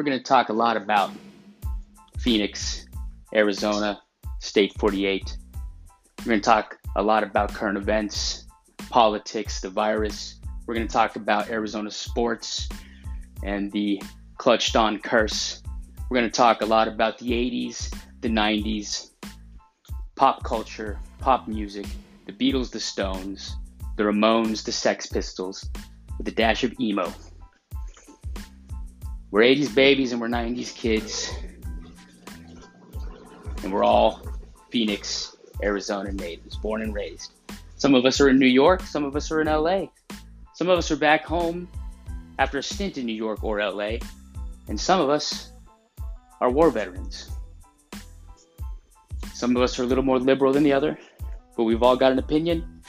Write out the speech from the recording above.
we're going to talk a lot about Phoenix, Arizona, State 48. We're going to talk a lot about current events, politics, the virus. We're going to talk about Arizona sports and the clutched on curse. We're going to talk a lot about the 80s, the 90s, pop culture, pop music, the Beatles, the Stones, the Ramones, the Sex Pistols, with a dash of emo. We're 80s babies and we're 90s kids. And we're all Phoenix, Arizona natives, born and raised. Some of us are in New York, some of us are in LA. Some of us are back home after a stint in New York or LA. And some of us are war veterans. Some of us are a little more liberal than the other, but we've all got an opinion